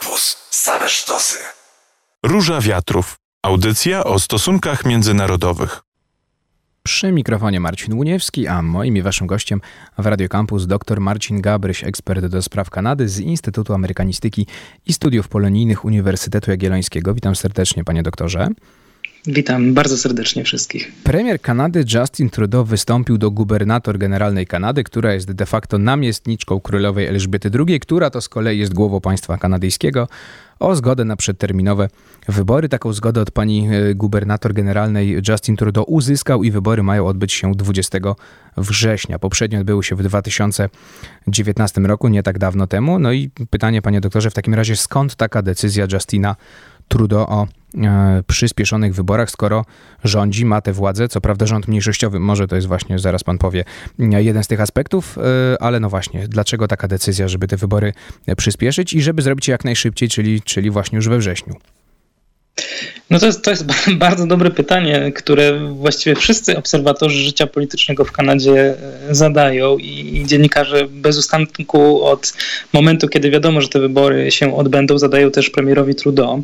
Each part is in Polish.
Campus. Same sztosy. Róża Wiatrów. Audycja o stosunkach międzynarodowych. Przy mikrofonie Marcin Łuniewski, a moim i waszym gościem w Radio Campus dr Marcin Gabryś, ekspert do spraw Kanady z Instytutu Amerykanistyki i Studiów Polonijnych Uniwersytetu Jagiellońskiego. Witam serdecznie, panie doktorze. Witam bardzo serdecznie wszystkich. Premier Kanady Justin Trudeau wystąpił do gubernator generalnej Kanady, która jest de facto namiestniczką królowej Elżbiety II, która to z kolei jest głową państwa kanadyjskiego, o zgodę na przedterminowe wybory. Taką zgodę od pani e, gubernator generalnej Justin Trudeau uzyskał i wybory mają odbyć się 20 września. Poprzednio odbyły się w 2019 roku, nie tak dawno temu. No i pytanie, panie doktorze, w takim razie skąd taka decyzja Justina Trudeau o przyspieszonych wyborach, skoro rządzi, ma tę władzę. Co prawda rząd mniejszościowy, może to jest właśnie, zaraz pan powie, jeden z tych aspektów, e, ale no właśnie, dlaczego taka decyzja, żeby te wybory przyspieszyć i żeby zrobić je jak najszybciej, czyli, czyli właśnie już we wrześniu? No to jest, to jest bardzo dobre pytanie, które właściwie wszyscy obserwatorzy życia politycznego w Kanadzie e, zadają i, dziennikarze bez ustanku od momentu, kiedy wiadomo, że te wybory się odbędą, zadają też premierowi Trudeau.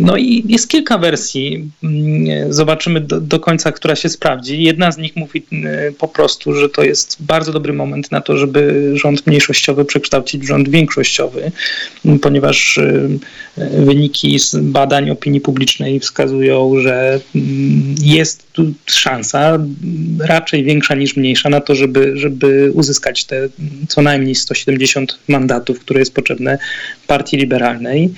No i jest kilka wersji. Mm, zobaczymy do, do, końca, która się sprawdzi. Jedna z nich mówi e, po prostu, że to jest bardzo dobry moment na to, żeby rząd mniejszościowy przekształcić w rząd większościowy, ponieważ e, wyniki z badań opinii publicznej wskazują, że mm, jest tu szansa raczej większa niż mniejsza na to, żeby, żeby uzyskać te co najmniej 170 mandatów, które jest potrzebne partii liberalnej.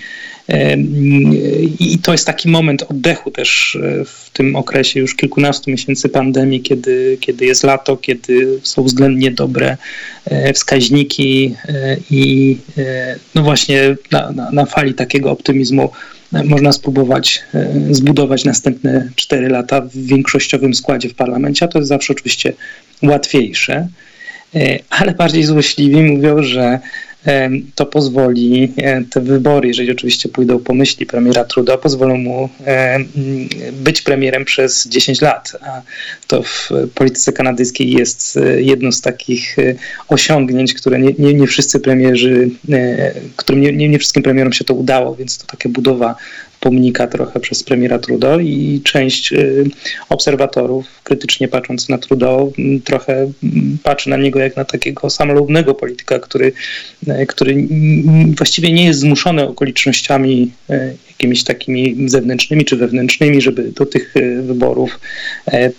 I to jest taki moment oddechu też e, w tym okresie już kilkunastu miesięcy pandemii, kiedy, kiedy jest lato, kiedy są względnie dobre e, wskaźniki e, i no właśnie na, na, na fali takiego optymizmu można spróbować zbudować następne cztery lata w większościowym składzie w parlamencie, a to jest zawsze oczywiście łatwiejsze. Ale bardziej złośliwi mówią, że to pozwoli, e, te wybory, jeżeli oczywiście pójdą po myśli premiera Trudeau, pozwolą mu być premierem przez 10 lat. A to w polityce kanadyjskiej jest e, jedno z takich e, osiągnięć, które nie, nie, nie wszyscy premierzy, którym nie, nie, nie wszystkim premierom się to udało, więc to taka budowa pomnika trochę przez premiera Trudeau i część y, obserwatorów, krytycznie patrząc na Trudeau, trochę patrzy na niego jak na takiego samolubnego polityka, który, y, który właściwie nie jest zmuszony okolicznościami y, jakimiś takimi zewnętrznymi czy wewnętrznymi, żeby do tych wyborów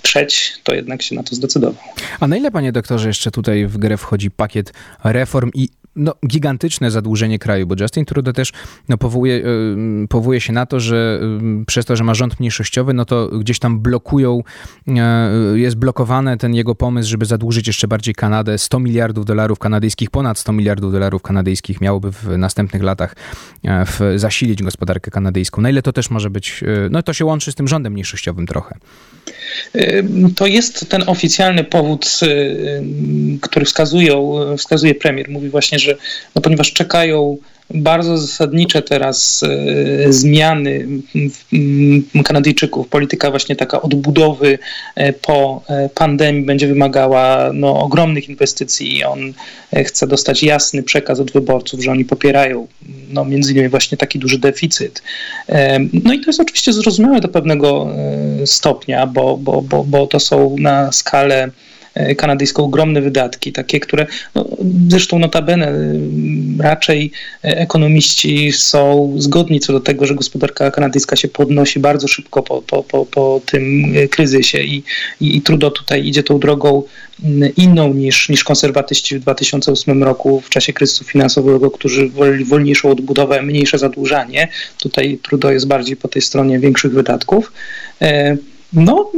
przeć, to jednak się na to zdecydował. A na ile, panie doktorze, jeszcze tutaj w grę wchodzi pakiet reform i no, gigantyczne zadłużenie kraju, bo Justin Trudeau też no, powołuje, y, powołuje się na to, że y, przez to, że ma rząd mniejszościowy, no to gdzieś tam blokują, y, jest blokowany ten jego pomysł, żeby zadłużyć jeszcze bardziej Kanadę. 100 miliardów dolarów kanadyjskich, ponad 100 miliardów dolarów kanadyjskich miałoby w następnych latach w, zasilić gospodarkę kanadyjską. Na ile to też może być, no to się łączy z tym rządem mniejszościowym trochę. To jest ten oficjalny powód, który wskazują, wskazuje premier. Mówi właśnie, że no ponieważ czekają bardzo zasadnicze teraz e, zmiany Kanadyjczyków. Polityka właśnie taka odbudowy e, po e, pandemii będzie wymagała no, ogromnych inwestycji i on chce dostać jasny przekaz od wyborców, że oni popierają no, między innymi właśnie taki duży deficyt. No i to jest oczywiście zrozumiałe do pewnego stopnia, bo, bo, bo, bo to są na skalę kanadyjską ogromne wydatki, takie, które no, zresztą notabene e, raczej ekonomiści są zgodni co do tego, że gospodarka kanadyjska się podnosi bardzo szybko po, po, po, po tym kryzysie i, i, i Trudeau tutaj idzie tą drogą inną niż, niż konserwatyści w 2008 roku w czasie kryzysu finansowego, którzy woleli wolniejszą odbudowę, mniejsze zadłużanie. Tutaj Trudeau jest bardziej po tej stronie większych wydatków. No,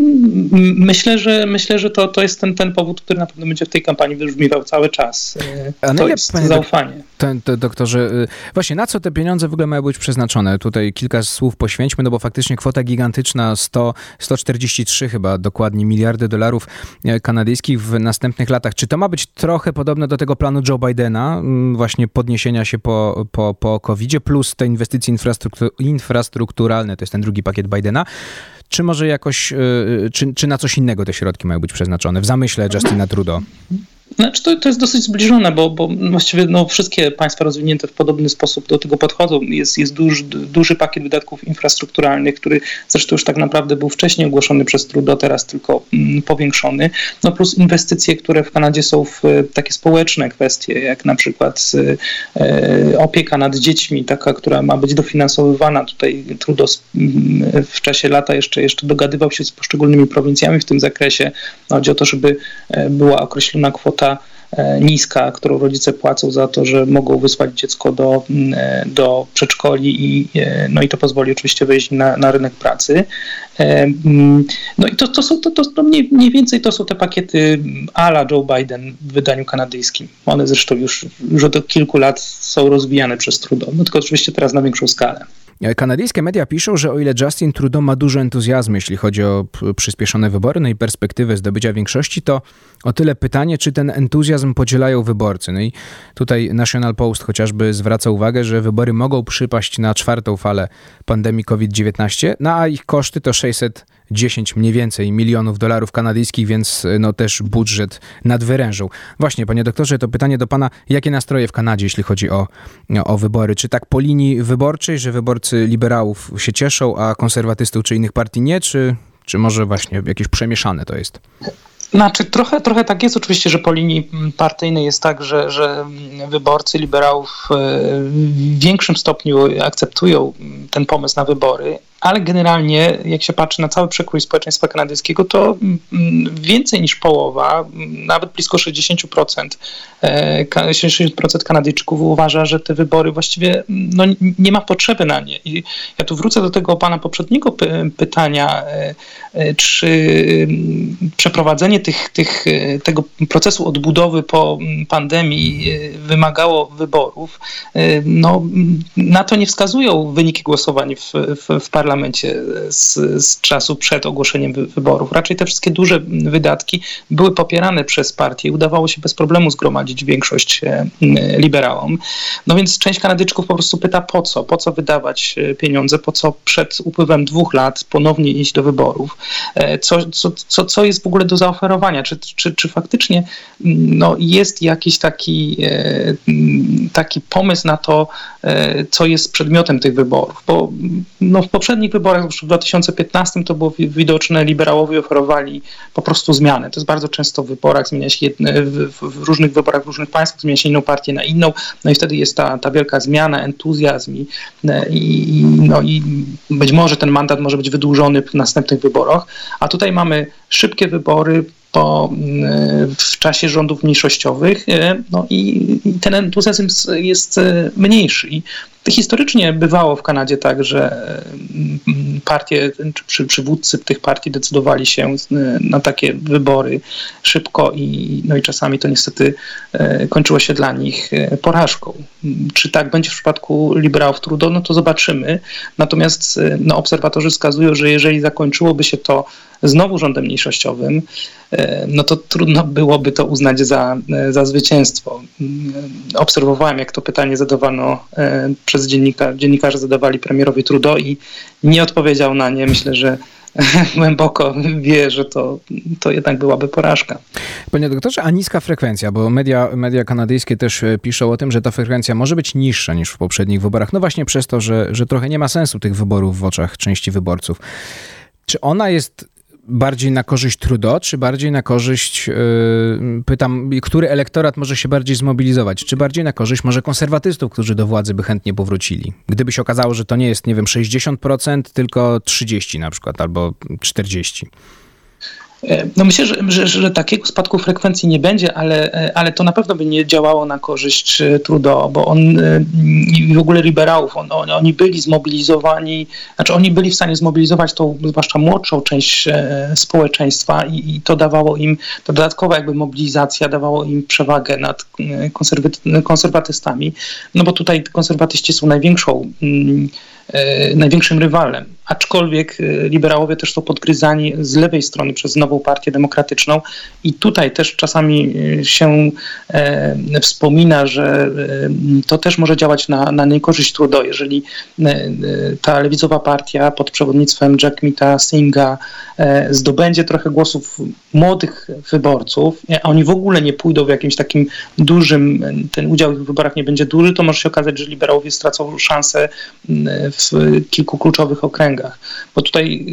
myślę, że myślę, że to, to jest ten, ten powód, który na pewno będzie w tej kampanii wybrzmiewał cały czas. A to jest panie zaufanie. Ten, ten, doktorze, y, właśnie na co te pieniądze w ogóle mają być przeznaczone? Tutaj kilka słów poświęćmy, no bo faktycznie kwota gigantyczna, 100, 143 chyba dokładnie miliardy dolarów e, kanadyjskich w następnych latach. Czy to ma być trochę podobne do tego planu Joe Bidena, właśnie podniesienia się po, po, po COVID-zie, plus te inwestycje infrastruktur, infrastrukturalne, to jest ten drugi pakiet Bidena, czy może jakoś, y, y, czy, czy na coś innego te środki mają być przeznaczone w zamyśle Justina Trudeau? Znaczy to, to jest dosyć zbliżone, bo, bo właściwie no, wszystkie państwa rozwinięte w podobny sposób do tego podchodzą. Jest, jest duży, duży pakiet wydatków infrastrukturalnych, który zresztą już tak naprawdę był wcześniej ogłoszony przez Trudeau, teraz tylko mm, powiększony. No plus inwestycje, które w Kanadzie są w takie społeczne kwestie, jak na przykład e, opieka nad dziećmi, taka, która ma być dofinansowywana. Tutaj Trudeau mm, w czasie lata jeszcze, jeszcze dogadywał się z poszczególnymi prowincjami w tym zakresie. Chodzi o to, żeby e, była określona kwota kwota e, niska, którą rodzice płacą za to, że mogą wysłać dziecko do, mm, e, do przedszkoli i, e, no i to pozwoli oczywiście wejść na, na rynek pracy. Mm, no i to, to są to, to, to mniej, mniej więcej to są te pakiety ala Joe Biden w wydaniu kanadyjskim. One zresztą już, już od kilku lat są rozwijane przez Trudeau, no tylko oczywiście teraz na większą skalę. Kanadyjskie media piszą, że o ile Justin Trudeau ma dużo entuzjazmu, jeśli chodzi o przyspieszone wybory, no i perspektywę zdobycia większości, to o tyle pytanie, czy ten entuzjazm podzielają wyborcy. No i tutaj National Post chociażby zwraca uwagę, że wybory mogą przypaść na czwartą falę pandemii COVID-19, no a ich koszty to 600 10 mniej więcej milionów dolarów kanadyjskich, więc no też budżet nadwyrężył. Właśnie, panie doktorze, to pytanie do pana, jakie nastroje w Kanadzie, jeśli chodzi o, o wybory? Czy tak po linii wyborczej, że wyborcy liberałów się cieszą, a konserwatystów czy innych partii nie, czy, czy może właśnie jakieś przemieszane to jest? Znaczy, trochę, trochę tak jest oczywiście, że po linii partyjnej jest tak, że, że wyborcy liberałów e, w większym stopniu akceptują ten pomysł na wybory, ale generalnie, jak się patrzy na cały przekrój społeczeństwa kanadyjskiego, to mm, więcej niż połowa, nawet blisko 60%, 60% e, Kanadyjczyków uważa, że te wybory właściwie no, nie ma potrzeby na nie. I ja tu wrócę do tego pana poprzedniego pytania, e, e, czy mm, przeprowadzenie tych, tych, tego procesu odbudowy po mm, pandemii wymagało wyborów. No, na to nie wskazują wyniki głosowań w, w, w parlamencie parlamencie z, z czasu przed ogłoszeniem wyborów. Raczej te wszystkie duże wydatki były popierane przez partię i udawało się bez problemu zgromadzić większość e, liberałom. No więc część Kanadyczków po prostu pyta po co? Po co wydawać e, pieniądze? Po co przed upływem dwóch lat ponownie iść do wyborów? E, co, co, co, co jest w ogóle do zaoferowania? Czy, czy, czy faktycznie no, jest jakiś taki, taki pomysł na to, co jest przedmiotem tych wyborów? Bo no, w poprzednich poprzednich wyborach, w 2015 to było widoczne, liberałowie oferowali po prostu zmianę. To jest bardzo często w wyborach, zmienia się jedne, w, w, różnych wyborach w różnych państwach, zmienia się inną partię na inną, no i wtedy jest ta, ta wielka zmiana, entuzjazm i, i, no i być może ten mandat może być wydłużony w następnych wyborach, a tutaj mamy szybkie wybory, po, w czasie rządów mniejszościowych no i, i ten entuzjazm jest mniejszy. Historycznie bywało w Kanadzie tak, że mm, partie czy przywódcy tych partii decydowali się na takie wybory szybko i, no i czasami to niestety e, kończyło się dla nich e, porażką. Czy tak będzie w przypadku liberałów Trudeau, no to zobaczymy. Natomiast e, no, obserwatorzy wskazują, że jeżeli zakończyłoby się to znowu rządem mniejszościowym, no to trudno byłoby to uznać za, za zwycięstwo. Obserwowałem, jak to pytanie zadawano przez dziennikarze. Dziennikarze zadawali premierowi Trudeau i nie odpowiedział na nie. Myślę, że głęboko wie, że to, to jednak byłaby porażka. Panie doktorze, a niska frekwencja, bo media, media kanadyjskie też e, piszą o tym, że ta frekwencja może być niższa niż w poprzednich wyborach. No właśnie przez to, że, że trochę nie ma sensu tych wyborów w oczach części wyborców. Czy ona jest bardziej na korzyść Trudeau, czy bardziej na korzyść, yy, pytam, który elektorat może się bardziej zmobilizować? Czy bardziej na korzyść może konserwatystów, którzy do władzy by chętnie powrócili? Gdyby się okazało, że to nie jest, nie wiem, 60%, tylko 30 na przykład, albo 40%. No myślę, że, że, że, takiego spadku frekwencji nie będzie, ale, ale to na pewno by nie działało na korzyść e, Trudeau, bo on e, i w ogóle liberałów, on, on, oni byli zmobilizowani, znaczy oni byli w stanie zmobilizować tą zwłaszcza młodszą część e, społeczeństwa i, i to dawało im, to dodatkowa jakby mobilizacja dawało im przewagę nad konserwatystami, no bo tutaj konserwatyści są największą mm, największym rywalem. Aczkolwiek liberałowie też są podgryzani z lewej strony przez nową partię demokratyczną i tutaj też czasami się wspomina, że to też może działać na, na niekorzyść Trudeau, jeżeli ta lewicowa partia pod przewodnictwem Jack Mita Singha zdobędzie trochę głosów młodych wyborców, a oni w ogóle nie pójdą w jakimś takim dużym, ten udział w wyborach nie będzie duży, to może się okazać, że liberałowie stracą szansę w kilku kluczowych okręgach. Bo tutaj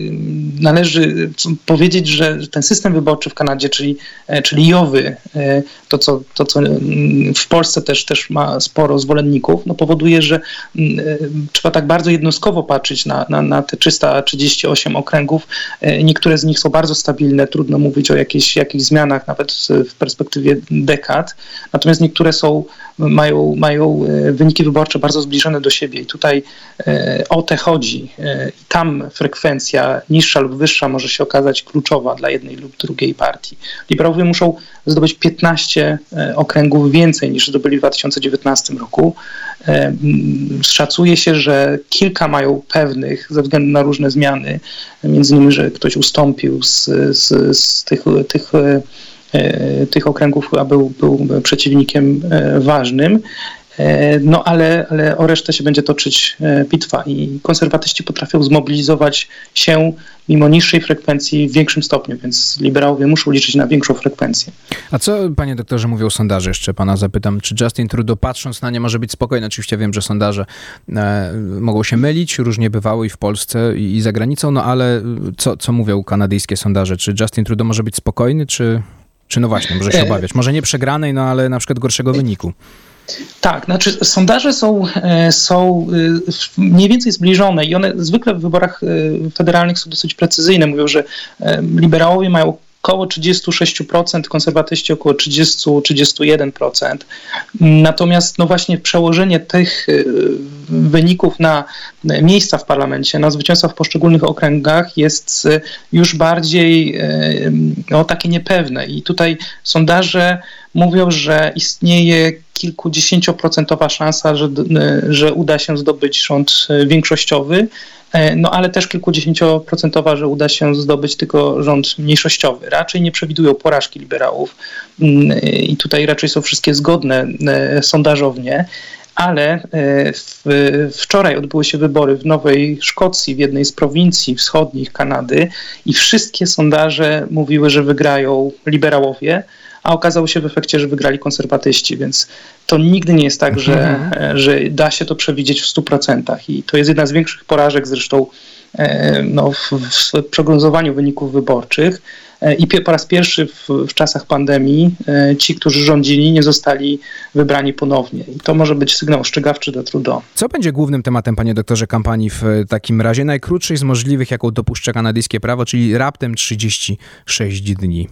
należy powiedzieć, że ten system wyborczy w Kanadzie, czyli, e, czyli JOWY, e, to co, to co w Polsce też, też ma sporo zwolenników, no powoduje, że e, trzeba tak bardzo jednostkowo patrzeć na, na, na te 338 okręgów. Niektóre z nich są bardzo stabilne, trudno mówić o jakichś, jakichś zmianach, nawet w perspektywie dekad. Natomiast niektóre są, mają, mają e, wyniki wyborcze bardzo zbliżone do siebie i tutaj e, o te chodzi. E, tam frekwencja niższa lub wyższa może się okazać kluczowa dla jednej lub drugiej partii. Liberałowie muszą zdobyć 15 okręgów więcej niż zdobyli w 2019 roku. Szacuje się, że kilka mają pewnych ze względu na różne zmiany, między innymi, że ktoś ustąpił z, z, z tych, tych tych okręgów a był, był przeciwnikiem e, ważnym. E, no ale, ale o resztę się będzie toczyć bitwa i konserwatyści potrafią zmobilizować się mimo niższej frekwencji w większym stopniu, więc liberałowie muszą liczyć na większą frekwencję. A co, panie doktorze, mówią sondaże? Jeszcze pana zapytam. Czy Justin Trudeau, patrząc na nie, może być spokojny? Oczywiście wiem, że sondaże e, mogą się mylić, różnie bywało i w Polsce, i, i za granicą, no ale co, co mówią kanadyjskie sondaże? Czy Justin Trudeau może być spokojny, czy czy no właśnie, może się e, obawiać? Może nie przegranej, no ale na przykład gorszego wyniku. Tak, znaczy sondaże są, e, są e, mniej więcej zbliżone i one zwykle w wyborach federalnych są dosyć precyzyjne. Mówią, że liberałowie mają około 36%, konserwatyści około 30-31%. Natomiast no właśnie przełożenie tych y, wyników na miejsca w parlamencie, na zwycięstwa w poszczególnych okręgach jest y, już bardziej y, no, takie niepewne. I tutaj sondaże mówią, że istnieje kilkudziesięcioprocentowa szansa, że, że uda się zdobyć rząd większościowy, no ale też kilkudziesięcioprocentowa, że uda się zdobyć tylko rząd mniejszościowy. Raczej nie przewidują porażki liberałów. Mm, i tutaj raczej są wszystkie zgodne e, sondażownie. Ale e, w, wczoraj odbyły się wybory w Nowej Szkocji, w jednej z prowincji wschodnich Kanady i wszystkie sondaże mówiły, że wygrają liberałowie, a okazało się w efekcie, że wygrali konserwatyści, więc to nigdy nie jest tak, że, mhm. że da się to przewidzieć w 100%. I to jest jedna z większych porażek zresztą e, no, w, w prognozowaniu wyników wyborczych. E, I po raz pierwszy w, w, czasach pandemii e, ci, którzy rządzili, nie zostali wybrani ponownie. I to może być sygnał ostrzegawczy do Trudeau. Co będzie głównym tematem, panie doktorze, kampanii w takim razie? Najkrótszej z możliwych, jaką dopuszcza kanadyjskie prawo, czyli raptem 36 dni.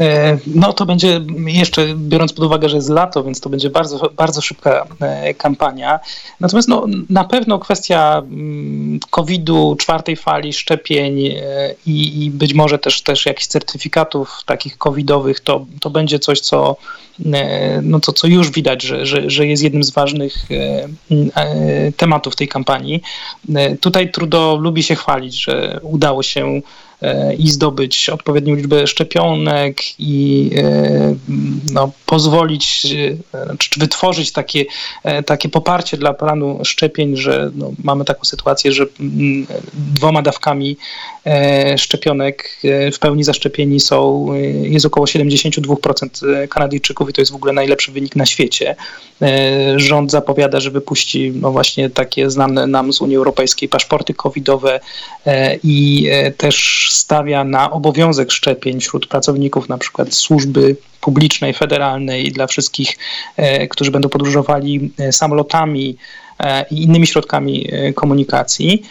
E, no to będzie jeszcze, biorąc pod uwagę, że jest lato, więc to będzie bardzo, bardzo szybka e, kampania. Natomiast no, na pewno kwestia mm, COVID-u, czwartej fali, szczepień e, i, i być może też, też jakichś certyfikatów takich covidowych, to, to będzie coś, co, no to, co już widać, że, że, że jest jednym z ważnych tematów tej kampanii. Tutaj Trudeau lubi się chwalić, że udało się i zdobyć odpowiednią liczbę szczepionek i e, no, pozwolić, e, czy wytworzyć takie, takie poparcie dla planu szczepień, że no, mamy taką sytuację, że mm, dwoma dawkami szczepionek w pełni zaszczepieni są, jest około 72% Kanadyjczyków i to jest w ogóle najlepszy wynik na świecie. Rząd zapowiada, że wypuści no właśnie takie znane nam z Unii Europejskiej paszporty covidowe i też stawia na obowiązek szczepień wśród pracowników na przykład służby publicznej, federalnej dla wszystkich, e, którzy będą podróżowali e, samolotami e, i innymi środkami komunikacji.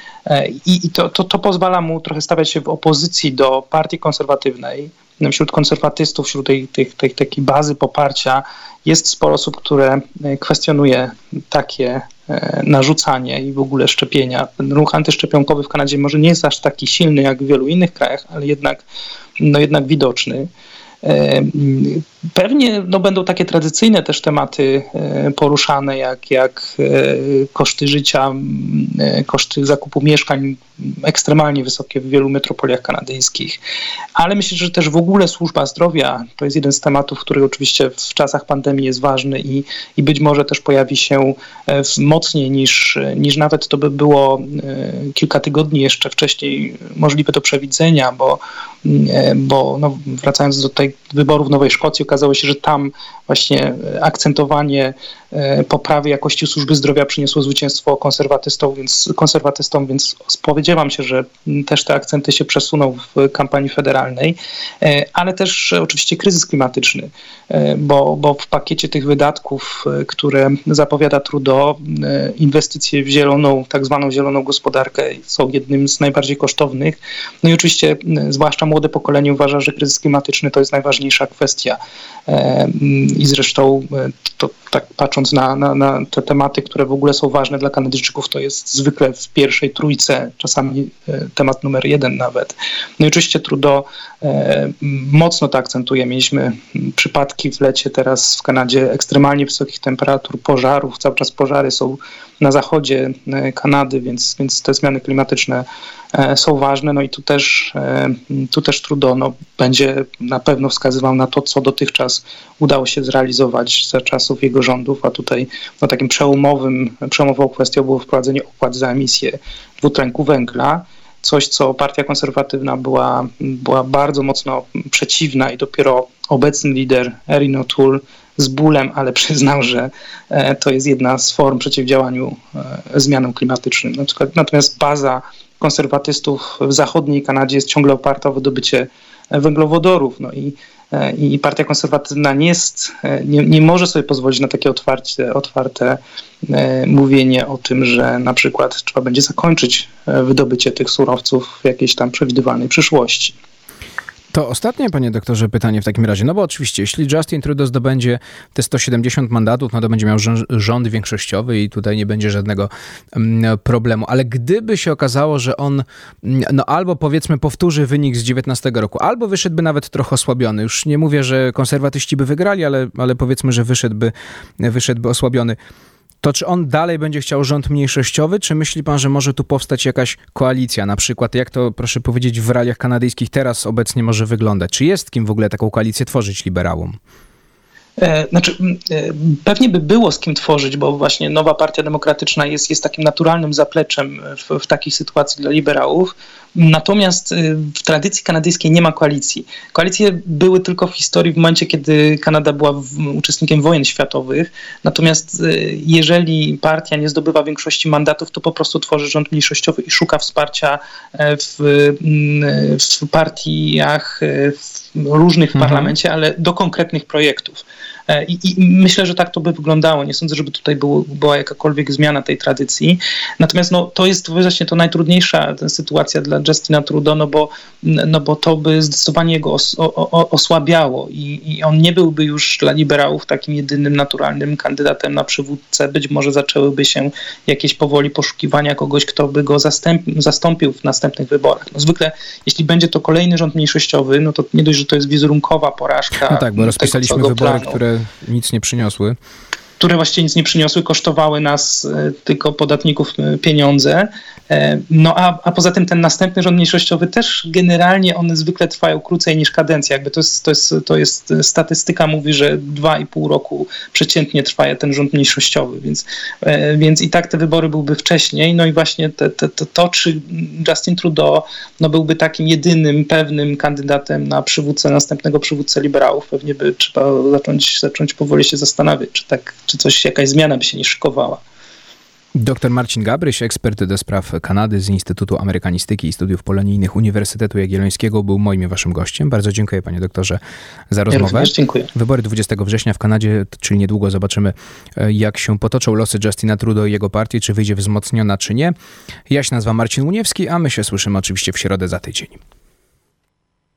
I to, to, to pozwala mu trochę stawiać się w opozycji do partii konserwatywnej. Wśród konserwatystów, wśród tej, tej, tej takiej bazy poparcia jest sporo osób, które kwestionuje takie narzucanie i w ogóle szczepienia. Ten ruch antyszczepionkowy w Kanadzie może nie jest aż taki silny jak w wielu innych krajach, ale jednak, no jednak widoczny. Pewnie no, będą takie tradycyjne też tematy e, poruszane, jak, jak e, koszty życia, e, koszty zakupu mieszkań ekstremalnie wysokie w wielu metropoliach kanadyjskich. Ale myślę, że też w ogóle służba zdrowia to jest jeden z tematów, który oczywiście w czasach pandemii jest ważny i, i być może też pojawi się mocniej niż, niż nawet to by było kilka tygodni jeszcze wcześniej możliwe do przewidzenia, bo, bo no, wracając do tej wyborów Nowej Szkocji, okazało się, że tam właśnie akcentowanie e, poprawy jakości służby zdrowia przyniosło zwycięstwo konserwatystom, więc, konserwatystom, więc spodziewam się, że też te akcenty się przesuną w kampanii federalnej, e, ale też oczywiście kryzys klimatyczny, e, bo, bo w pakiecie tych wydatków, które zapowiada Trudeau, inwestycje w zieloną, tak zwaną zieloną gospodarkę są jednym z najbardziej kosztownych. No i oczywiście zwłaszcza młode pokolenie uważa, że kryzys klimatyczny to jest najważniejsza kwestia i zresztą e, to tak patrząc na, na, na, te tematy, które w ogóle są ważne dla Kanadyjczyków, to jest zwykle w pierwszej trójce, czasami e, temat numer jeden nawet. No i oczywiście Trudeau e, mocno to akcentuje. Mieliśmy przypadki w lecie teraz w Kanadzie ekstremalnie wysokich temperatur, pożarów, cały czas pożary są na zachodzie Kanady, więc, więc te zmiany klimatyczne są ważne. No i tu też, tu też Trudeau no, będzie na pewno wskazywał na to, co dotychczas udało się zrealizować za czasów jego rządów, a tutaj no, takim przełomowym, przełomową kwestią było wprowadzenie opłat za emisję dwutlenku węgla, coś, co partia konserwatywna była, była bardzo mocno przeciwna i dopiero obecny lider Erin O'Toole z bólem, ale przyznał, że e, to jest jedna z form przeciwdziałaniu e, zmianom klimatycznym. Natomiast baza konserwatystów w zachodniej Kanadzie jest ciągle oparta o wydobycie węglowodorów. No i E, i partia konserwatywna nie, jest, e, nie, nie może sobie pozwolić na takie otwarcie, otwarte e, mówienie o tym, że na przykład trzeba będzie zakończyć wydobycie tych surowców w jakiejś tam przewidywalnej przyszłości. To ostatnie, panie doktorze, pytanie w takim razie. No bo oczywiście, jeśli Justin Trudeau zdobędzie te 170 mandatów, no to będzie miał rząd większościowy i tutaj nie będzie żadnego mm, problemu. Ale gdyby się okazało, że on mm, no albo powiedzmy powtórzy wynik z 19 roku, albo wyszedłby nawet trochę osłabiony. Już nie mówię, że konserwatyści by wygrali, ale, ale powiedzmy, że wyszedłby, wyszedłby osłabiony to czy on dalej będzie chciał rząd mniejszościowy, czy myśli pan, że może tu powstać jakaś koalicja? Na przykład, jak to, proszę powiedzieć, w realiach kanadyjskich teraz obecnie może wyglądać? Czy jest kim w ogóle taką koalicję tworzyć liberałom? E, znaczy, e, pewnie by było z kim tworzyć, bo właśnie nowa partia demokratyczna jest, jest takim naturalnym zapleczem w, w takiej sytuacji dla liberałów. Natomiast y, w tradycji kanadyjskiej nie ma koalicji. Koalicje były tylko w historii w momencie, kiedy Kanada była uczestnikiem wojen światowych. Natomiast y, jeżeli partia nie zdobywa większości mandatów, to po prostu tworzy rząd mniejszościowy i szuka wsparcia e, w, mm, w partiach e, w różnych w mhm. parlamencie, ale do konkretnych projektów. E, I, I, myślę, że tak to by wyglądało. Nie sądzę, żeby tutaj było, była jakakolwiek zmiana tej tradycji. Natomiast no, to jest właśnie to najtrudniejsza sytuacja dla Justina Trudeau, no bo, no bo to by zdecydowanie jego os, o, osłabiało i, i on nie byłby już dla liberałów takim jedynym naturalnym kandydatem na przywódcę. Być może zaczęłyby się jakieś powoli poszukiwania kogoś, kto by go zastąpił, zastąpił w następnych wyborach. No zwykle, jeśli będzie to kolejny rząd mniejszościowy, no to nie dość, że to jest wizerunkowa porażka. No tak, bo rozpisaliśmy tego, wybory, planu. które nic nie przyniosły które właściwie nic nie przyniosły, kosztowały nas e, tylko podatników e, pieniądze. E, no a, a poza tym ten następny rząd mniejszościowy też generalnie one zwykle trwają krócej niż kadencja. Jakby to jest, to jest, to jest statystyka mówi, że dwa i pół roku przeciętnie trwa ten rząd mniejszościowy, więc, więc i tak te wybory byłyby wcześniej. No i właśnie te, te, te, to, czy Justin Trudeau no, byłby takim jedynym pewnym kandydatem na przywódcę, następnego przywódcę liberałów, pewnie by trzeba zacząć, zacząć powoli się zastanawiać, czy tak czy coś, jakaś zmiana by się nie szykowała. Dr Marcin Gabryś, ekspert do spraw Kanady z Instytutu Amerykanistyki i Studiów Polonijnych Uniwersytetu Jagiellońskiego, był moim i waszym gościem. Bardzo dziękuję panie doktorze za rozmowę. Ja dziękuję. Wybory 20 września w Kanadzie, czyli niedługo zobaczymy, e, jak się potoczą losy Justina Trudeau i jego partii, czy wyjdzie wzmocniona, czy nie. Ja się nazywam Marcin Uniewski, a my się słyszymy oczywiście w środę za tydzień.